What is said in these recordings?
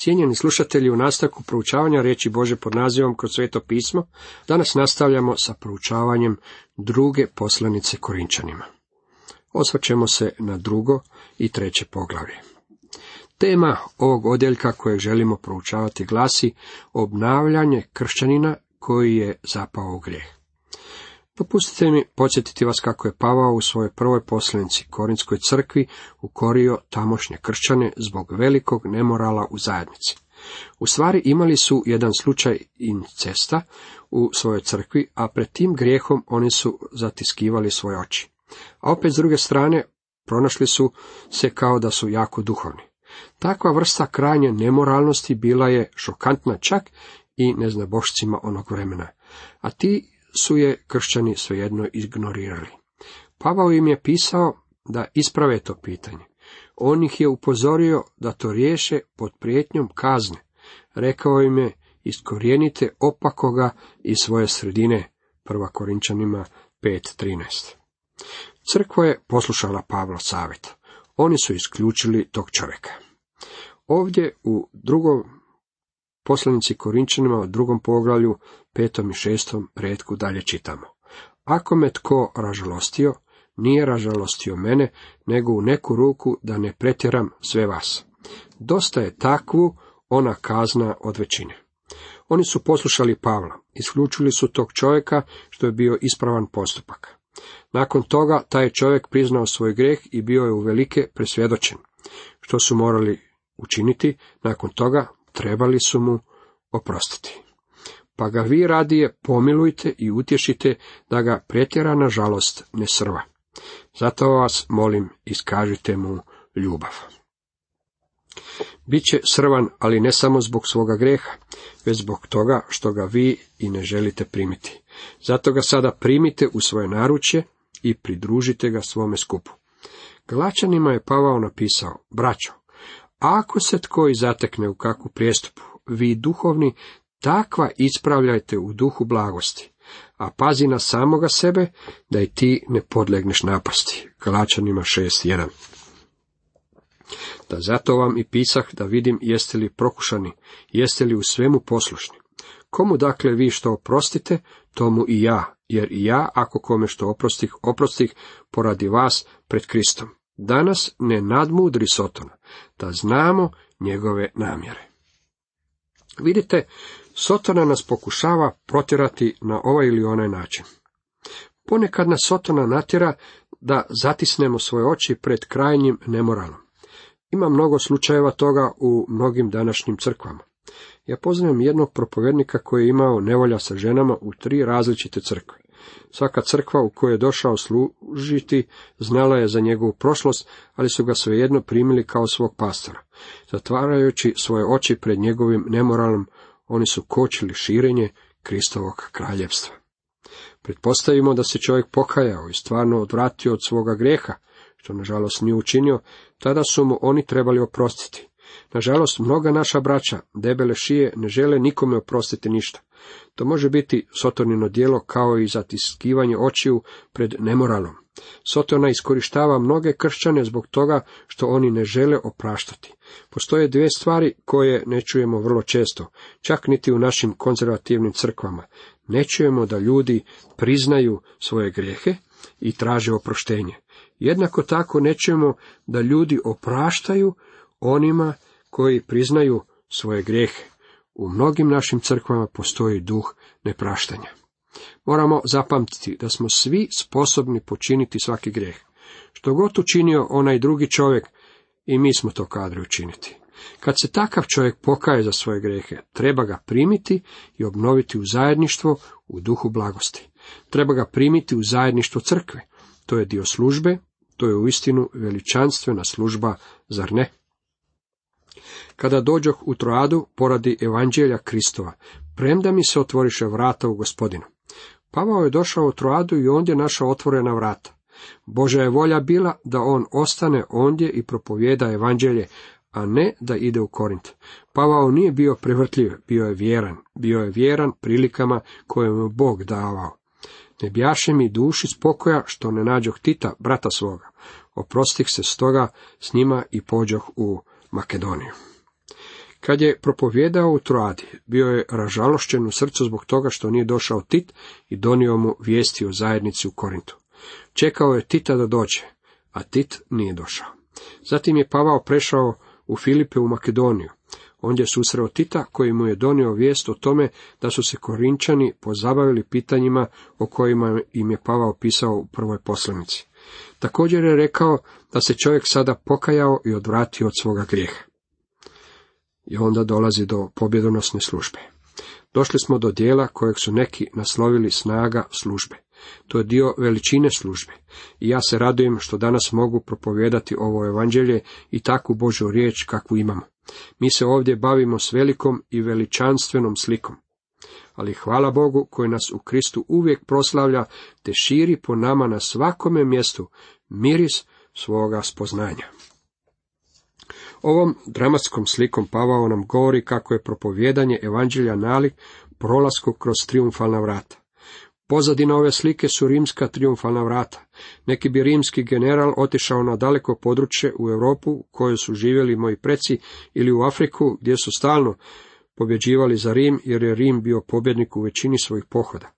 Cijenjeni slušatelji, u nastavku proučavanja riječi Bože pod nazivom kroz sveto pismo, danas nastavljamo sa proučavanjem druge poslanice Korinčanima. Osvrćemo se na drugo i treće poglavlje. Tema ovog odjeljka kojeg želimo proučavati glasi obnavljanje kršćanina koji je zapao u grijeh. Dopustite mi podsjetiti vas kako je Pavao u svojoj prvoj poslanici Korinskoj crkvi ukorio tamošnje kršćane zbog velikog nemorala u zajednici. U stvari imali su jedan slučaj incesta u svojoj crkvi, a pred tim grijehom oni su zatiskivali svoje oči. A opet s druge strane pronašli su se kao da su jako duhovni. Takva vrsta krajnje nemoralnosti bila je šokantna čak i neznabošcima onog vremena. A ti su je kršćani svejedno ignorirali. Pavao im je pisao da isprave to pitanje. On ih je upozorio da to riješe pod prijetnjom kazne. Rekao im je, iskorijenite opakoga iz svoje sredine. Prva Korinčanima 5.13. Crkva je poslušala Pavla savjet. Oni su isključili tog čovjeka. Ovdje u drugom poslanici Korinčanima u drugom poglavlju, petom i šestom redku dalje čitamo. Ako me tko ražalostio, nije ražalostio mene, nego u neku ruku da ne pretjeram sve vas. Dosta je takvu ona kazna od većine. Oni su poslušali Pavla, isključili su tog čovjeka što je bio ispravan postupak. Nakon toga taj čovjek priznao svoj grijeh i bio je u velike presvjedočen. Što su morali učiniti, nakon toga trebali su mu oprostiti. Pa ga vi radije pomilujte i utješite da ga pretjerana žalost ne srva. Zato vas molim, iskažite mu ljubav. Biće srvan, ali ne samo zbog svoga greha, već zbog toga što ga vi i ne želite primiti. Zato ga sada primite u svoje naručje i pridružite ga svome skupu. Galačanima je Pavao napisao, braćo, ako se tko i zatekne u kakvu prijestupu, vi duhovni, takva ispravljajte u duhu blagosti, a pazi na samoga sebe, da i ti ne podlegneš napasti. Galačanima 6.1 Da zato vam i pisah da vidim jeste li prokušani, jeste li u svemu poslušni. Komu dakle vi što oprostite, tomu i ja, jer i ja, ako kome što oprostih, oprostih poradi vas pred Kristom. Danas ne nadmudri Sotona, da znamo njegove namjere. Vidite, Sotona nas pokušava protjerati na ovaj ili onaj način. Ponekad nas Sotona natjera da zatisnemo svoje oči pred krajnjim nemoralom. Ima mnogo slučajeva toga u mnogim današnjim crkvama. Ja poznajem jednog propovjednika koji je imao nevolja sa ženama u tri različite crkve. Svaka crkva u kojoj je došao služiti znala je za njegovu prošlost, ali su ga svejedno primili kao svog pastora. Zatvarajući svoje oči pred njegovim nemoralom, oni su kočili širenje Kristovog kraljevstva. Pretpostavimo da se čovjek pokajao i stvarno odvratio od svoga grijeha, što nažalost nije učinio, tada su mu oni trebali oprostiti. Nažalost, mnoga naša braća, debele šije, ne žele nikome oprostiti ništa. To može biti sotonino djelo kao i zatiskivanje očiju pred nemoralom. Sotona iskorištava mnoge kršćane zbog toga što oni ne žele opraštati. Postoje dvije stvari koje ne čujemo vrlo često, čak niti u našim konzervativnim crkvama. Ne čujemo da ljudi priznaju svoje grijehe i traže oproštenje. Jednako tako ne čujemo da ljudi opraštaju onima koji priznaju svoje grijehe. U mnogim našim crkvama postoji duh nepraštanja. Moramo zapamtiti da smo svi sposobni počiniti svaki grijeh. Što god učinio onaj drugi čovjek, i mi smo to kadri učiniti. Kad se takav čovjek pokaje za svoje grehe, treba ga primiti i obnoviti u zajedništvo u duhu blagosti. Treba ga primiti u zajedništvo crkve. To je dio službe, to je uistinu veličanstvena služba, zar ne? Kada dođoh u Troadu poradi evanđelja Kristova, premda mi se otvoriše vrata u gospodinu. Pavao je došao u Troadu i ondje našao otvorena vrata. Božja je volja bila da on ostane ondje i propovjeda evanđelje, a ne da ide u Korint. Pavao nije bio prevrtljiv, bio je vjeran, bio je vjeran prilikama koje mu Bog davao. Ne bjaše mi duši spokoja što ne nađoh Tita, brata svoga. Oprostih se stoga s njima i pođoh u Makedoniju. Kad je propovjedao u Troadi, bio je ražalošćen u srcu zbog toga što nije došao Tit i donio mu vijesti o zajednici u Korintu. Čekao je Tita da dođe, a Tit nije došao. Zatim je Pavao prešao u Filipe u Makedoniju. Ondje je susreo Tita koji mu je donio vijest o tome da su se Korinčani pozabavili pitanjima o kojima im je Pavao pisao u prvoj poslanici. Također je rekao da se čovjek sada pokajao i odvratio od svoga grijeha. I onda dolazi do pobjedonosne službe. Došli smo do dijela kojeg su neki naslovili snaga službe. To je dio veličine službe. I ja se radujem što danas mogu propovijedati ovo evanđelje i takvu Božju riječ kakvu imamo. Mi se ovdje bavimo s velikom i veličanstvenom slikom. Ali hvala Bogu koji nas u Kristu uvijek proslavlja te širi po nama na svakome mjestu miris svoga spoznanja. Ovom dramatskom slikom Pavao nam govori kako je propovjedanje evanđelja nalik prolasku kroz triumfalna vrata. Pozadina ove slike su rimska triumfalna vrata. Neki bi rimski general otišao na daleko područje u Europu u kojoj su živjeli moji preci ili u Afriku gdje su stalno pobjeđivali za Rim jer je Rim bio pobjednik u većini svojih pohoda.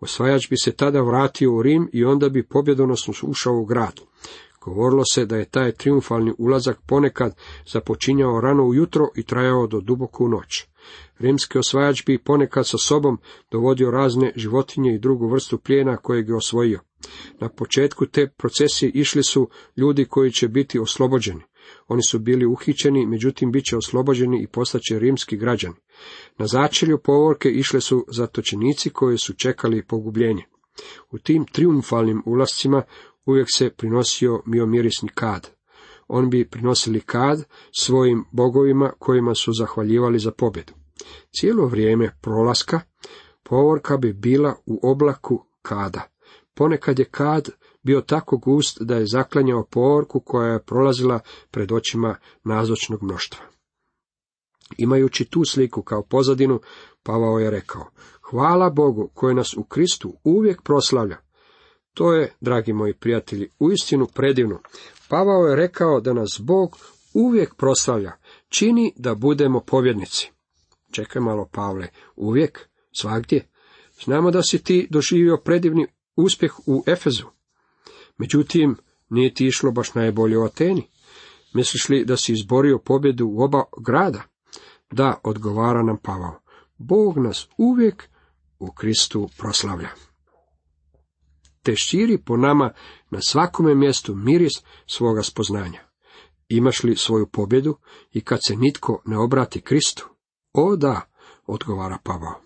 Osvajač bi se tada vratio u Rim i onda bi pobjedonosno ušao u grad. Govorilo se da je taj triumfalni ulazak ponekad započinjao rano ujutro i trajao do duboko u noć. Rimski osvajač bi ponekad sa sobom dovodio razne životinje i drugu vrstu plijena kojeg je osvojio. Na početku te procesije išli su ljudi koji će biti oslobođeni. Oni su bili uhićeni, međutim bit će oslobođeni i postaće rimski građani. Na začelju povorke išle su zatočenici koji su čekali pogubljenje. U tim triumfalnim ulascima uvijek se prinosio miomirisni kad. On bi prinosili kad svojim bogovima kojima su zahvaljivali za pobjedu. Cijelo vrijeme prolaska povorka bi bila u oblaku kada. Ponekad je kad bio tako gust da je zaklanjao povorku koja je prolazila pred očima nazočnog mnoštva. Imajući tu sliku kao pozadinu, Pavao je rekao, hvala Bogu koji nas u Kristu uvijek proslavlja. To je, dragi moji prijatelji, uistinu predivno. Pavao je rekao da nas Bog uvijek proslavlja, čini da budemo pobjednici. Čekaj malo, Pavle, uvijek, svagdje. Znamo da si ti doživio predivni uspjeh u Efezu. Međutim, nije ti išlo baš najbolje u Ateni. Misliš li da si izborio pobjedu u oba grada? Da, odgovara nam Pavao. Bog nas uvijek u Kristu proslavlja. Te širi po nama na svakome mjestu miris svoga spoznanja. Imaš li svoju pobjedu i kad se nitko ne obrati Kristu? O da, odgovara Pavao.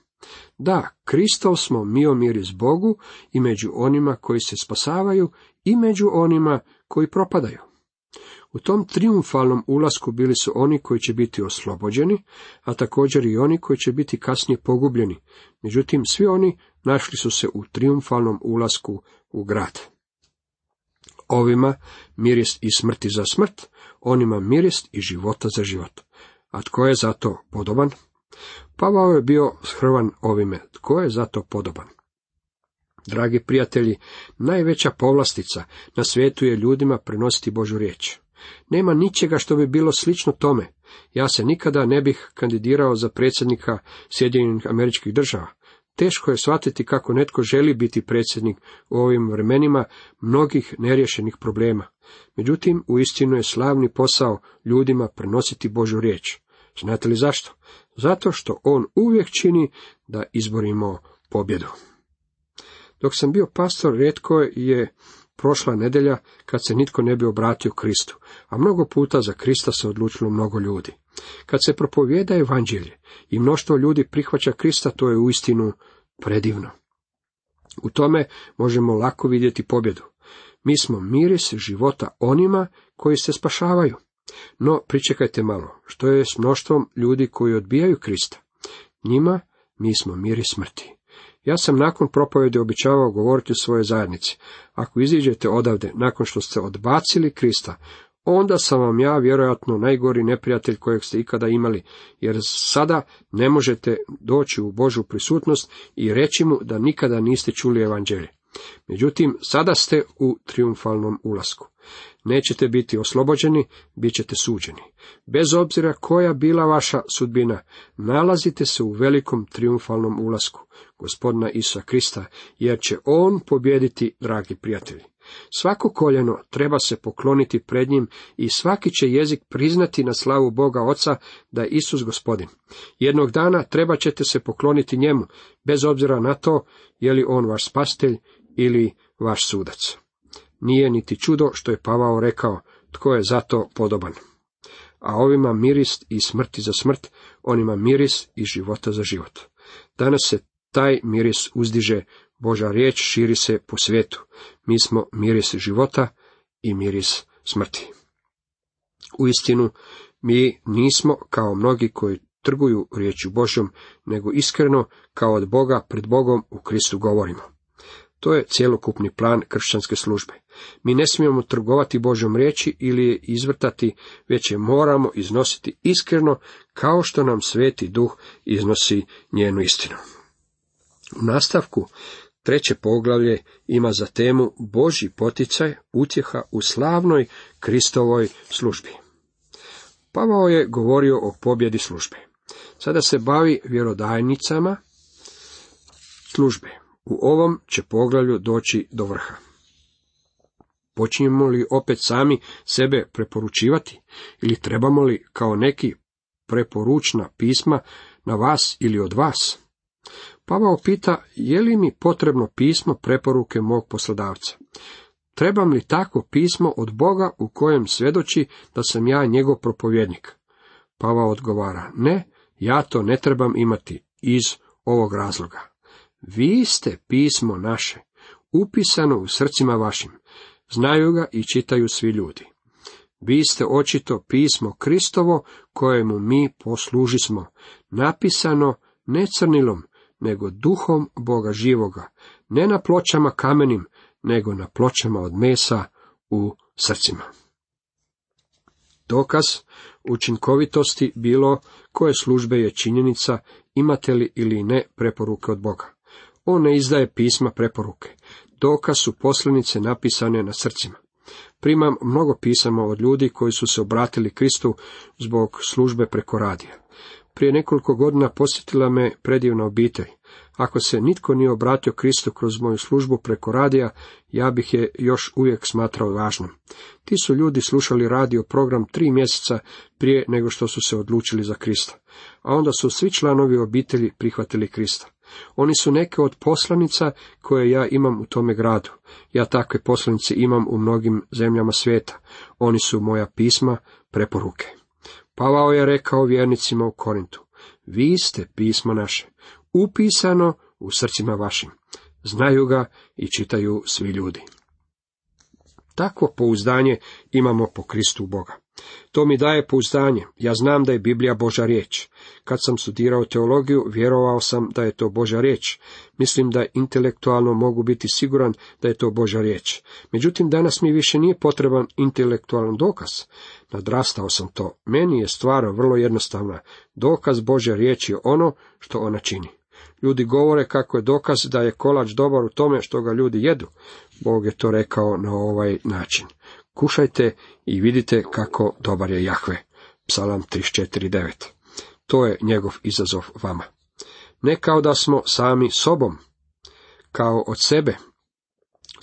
Da, Kristov smo mio miris Bogu i među onima koji se spasavaju i među onima koji propadaju. U tom triumfalnom ulasku bili su oni koji će biti oslobođeni, a također i oni koji će biti kasnije pogubljeni. Međutim, svi oni našli su se u triumfalnom ulasku u grad. Ovima miris i smrti za smrt, onima miris i života za život. A tko je zato podoban? Pavao je bio shrvan ovime. Tko je zato podoban? Dragi prijatelji, najveća povlastica na svijetu je ljudima prenositi Božu riječ. Nema ničega što bi bilo slično tome. Ja se nikada ne bih kandidirao za predsjednika Sjedinjenih američkih država. Teško je shvatiti kako netko želi biti predsjednik u ovim vremenima mnogih neriješenih problema. Međutim, u istinu je slavni posao ljudima prenositi Božu riječ. Znate li zašto? Zato što on uvijek čini da izborimo pobjedu. Dok sam bio pastor, rijetko je prošla nedjelja kad se nitko ne bi obratio Kristu, a mnogo puta za Krista se odlučilo mnogo ljudi. Kad se propovijeda evanđelje i mnoštvo ljudi prihvaća Krista, to je uistinu predivno. U tome možemo lako vidjeti pobjedu. Mi smo miris života onima koji se spašavaju. No, pričekajte malo, što je s mnoštvom ljudi koji odbijaju Krista? Njima mi smo miris smrti. Ja sam nakon propovjedi običavao govoriti svojoj zajednici. Ako iziđete odavde nakon što ste odbacili Krista, onda sam vam ja vjerojatno najgori neprijatelj kojeg ste ikada imali, jer sada ne možete doći u Božu prisutnost i reći mu da nikada niste čuli evanđelje. Međutim, sada ste u triumfalnom ulasku. Nećete biti oslobođeni, bit ćete suđeni. Bez obzira koja bila vaša sudbina, nalazite se u velikom triumfalnom ulasku gospodina Isa Krista, jer će on pobjediti, dragi prijatelji. Svako koljeno treba se pokloniti pred njim i svaki će jezik priznati na slavu Boga Oca da je Isus gospodin. Jednog dana treba ćete se pokloniti njemu, bez obzira na to je li on vaš spastelj ili vaš sudac. Nije niti čudo što je Pavao rekao, tko je zato podoban. A ovima miris i smrti za smrt, onima miris i života za život. Danas se taj miris uzdiže, Boža riječ širi se po svijetu. Mi smo miris života i miris smrti. U istinu, mi nismo kao mnogi koji trguju riječju Božjom, nego iskreno kao od Boga pred Bogom u Kristu govorimo. To je cjelokupni plan kršćanske službe. Mi ne smijemo trgovati Božjom riječi ili je izvrtati, već je moramo iznositi iskreno, kao što nam sveti duh iznosi njenu istinu. U nastavku treće poglavlje ima za temu Božji poticaj utjeha u slavnoj Kristovoj službi. Pavao je govorio o pobjedi službe. Sada se bavi vjerodajnicama službe. U ovom će poglavlju doći do vrha. Počinjemo li opet sami sebe preporučivati ili trebamo li kao neki preporučna pisma na vas ili od vas? Pavao pita, je li mi potrebno pismo preporuke mog poslodavca? Trebam li takvo pismo od Boga u kojem svjedoči da sam ja njegov propovjednik? Pavao odgovara, ne, ja to ne trebam imati iz ovog razloga. Vi ste pismo naše, upisano u srcima vašim, znaju ga i čitaju svi ljudi. Vi ste očito pismo Kristovo, kojemu mi poslužismo, napisano ne crnilom, nego duhom Boga živoga, ne na pločama kamenim, nego na pločama od mesa u srcima. Dokaz učinkovitosti bilo koje službe je činjenica imate li ili ne preporuke od Boga. On ne izdaje pisma preporuke. Dokaz su poslanice napisane na srcima. Primam mnogo pisama od ljudi koji su se obratili Kristu zbog službe preko radija. Prije nekoliko godina posjetila me predivna obitelj. Ako se nitko nije obratio Kristu kroz moju službu preko radija, ja bih je još uvijek smatrao važnom. Ti su ljudi slušali radio program tri mjeseca prije nego što su se odlučili za Krista. A onda su svi članovi obitelji prihvatili Krista. Oni su neke od poslanica koje ja imam u tome gradu. Ja takve poslanice imam u mnogim zemljama svijeta. Oni su moja pisma, preporuke. Pavao je rekao vjernicima u Korintu, vi ste pismo naše, upisano u srcima vašim. Znaju ga i čitaju svi ljudi. Takvo pouzdanje imamo po Kristu Boga. To mi daje pouzdanje. Ja znam da je Biblija Boža riječ. Kad sam studirao teologiju, vjerovao sam da je to Boža riječ. Mislim da intelektualno mogu biti siguran da je to Boža riječ. Međutim, danas mi više nije potreban intelektualan dokaz. Nadrastao sam to. Meni je stvar vrlo jednostavna. Dokaz Božja riječ je ono što ona čini. Ljudi govore kako je dokaz da je kolač dobar u tome što ga ljudi jedu. Bog je to rekao na ovaj način. Kušajte i vidite kako dobar je Jahve. Psalam 34.9. To je njegov izazov vama. Ne kao da smo sami sobom, kao od sebe,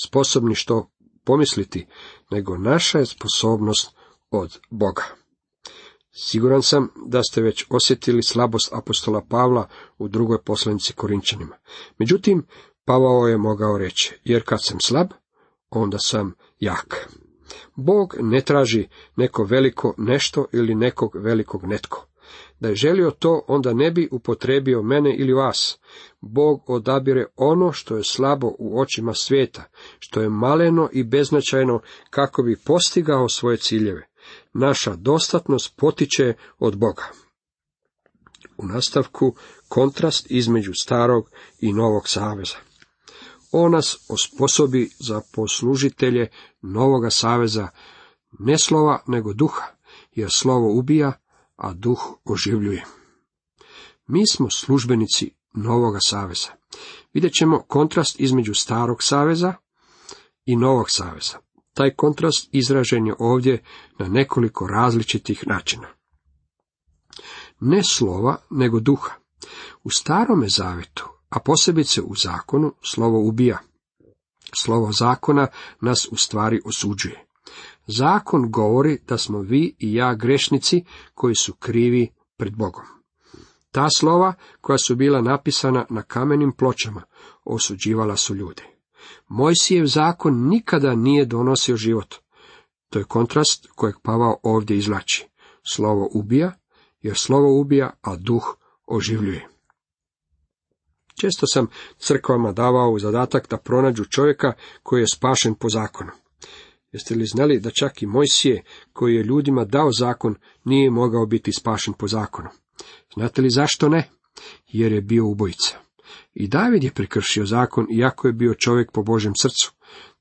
sposobni što pomisliti, nego naša je sposobnost od Boga. Siguran sam da ste već osjetili slabost apostola Pavla u drugoj poslanici Korinčanima. Međutim, Pavao je mogao reći, jer kad sam slab, onda sam jak. Bog ne traži neko veliko nešto ili nekog velikog netko. Da je želio to, onda ne bi upotrebio mene ili vas. Bog odabire ono što je slabo u očima svijeta, što je maleno i beznačajno kako bi postigao svoje ciljeve. Naša dostatnost potiče od Boga. U nastavku kontrast između starog i novog saveza. On nas osposobi za poslužitelje novoga saveza, ne slova, nego duha, jer slovo ubija, a duh oživljuje. Mi smo službenici novoga saveza. Vidjet ćemo kontrast između starog saveza i novog saveza. Taj kontrast izražen je ovdje na nekoliko različitih načina. Ne slova, nego duha. U starome zavetu, a posebice u zakonu, slovo ubija. Slovo zakona nas u stvari osuđuje. Zakon govori da smo vi i ja grešnici koji su krivi pred Bogom. Ta slova, koja su bila napisana na kamenim pločama, osuđivala su ljude. Mojsijev zakon nikada nije donosio život. To je kontrast kojeg Pavao ovdje izlači. Slovo ubija, jer slovo ubija, a duh oživljuje. Često sam crkvama davao zadatak da pronađu čovjeka koji je spašen po zakonu. Jeste li znali da čak i Mojsije, koji je ljudima dao zakon, nije mogao biti spašen po zakonu? Znate li zašto ne? Jer je bio ubojica. I David je prekršio zakon, iako je bio čovjek po Božem srcu.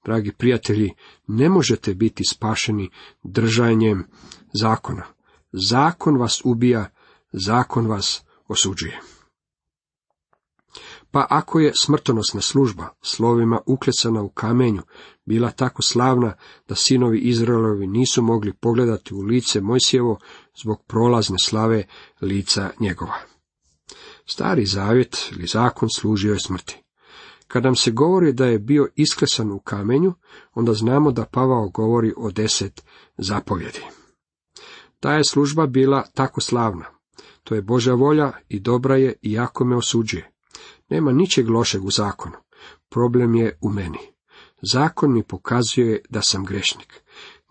Dragi prijatelji, ne možete biti spašeni držanjem zakona. Zakon vas ubija, zakon vas osuđuje. Pa ako je smrtonosna služba, slovima uklecana u kamenju, bila tako slavna da sinovi Izraelovi nisu mogli pogledati u lice Mojsijevo zbog prolazne slave lica njegova. Stari zavjet ili zakon služio je smrti. Kad nam se govori da je bio isklesan u kamenju, onda znamo da Pavao govori o deset zapovjedi. Ta je služba bila tako slavna. To je Božja volja i dobra je i jako me osuđuje. Nema ničeg lošeg u zakonu. Problem je u meni. Zakon mi pokazuje da sam grešnik.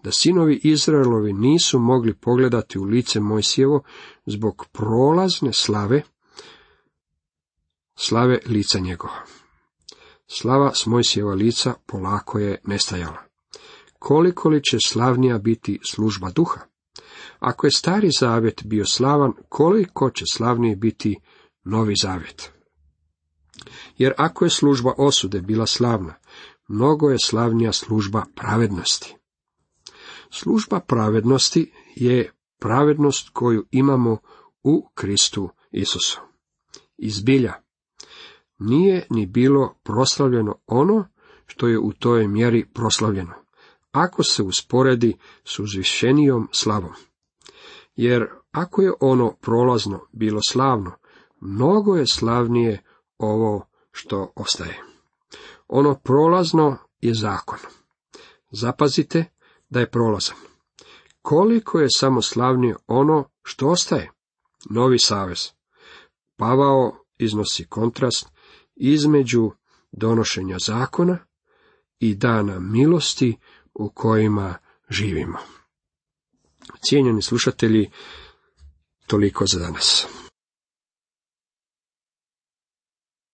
Da sinovi Izraelovi nisu mogli pogledati u lice Mojsijevo zbog prolazne slave, slave lica njegova. Slava s Mojsijeva lica polako je nestajala. Koliko li će slavnija biti služba duha? Ako je stari zavjet bio slavan, koliko će slavniji biti novi zavjet? Jer ako je služba osude bila slavna, mnogo je slavnija služba pravednosti. Služba pravednosti je pravednost koju imamo u Kristu Isusu. Izbilja, nije ni bilo proslavljeno ono što je u toj mjeri proslavljeno, ako se usporedi s uzvišenijom slavom. Jer ako je ono prolazno bilo slavno, mnogo je slavnije ovo što ostaje. Ono prolazno je zakon. Zapazite da je prolazan. Koliko je samo slavnije ono što ostaje? Novi savez. Pavao iznosi kontrast između donošenja zakona i dana milosti u kojima živimo. Cijenjeni slušatelji, toliko za danas.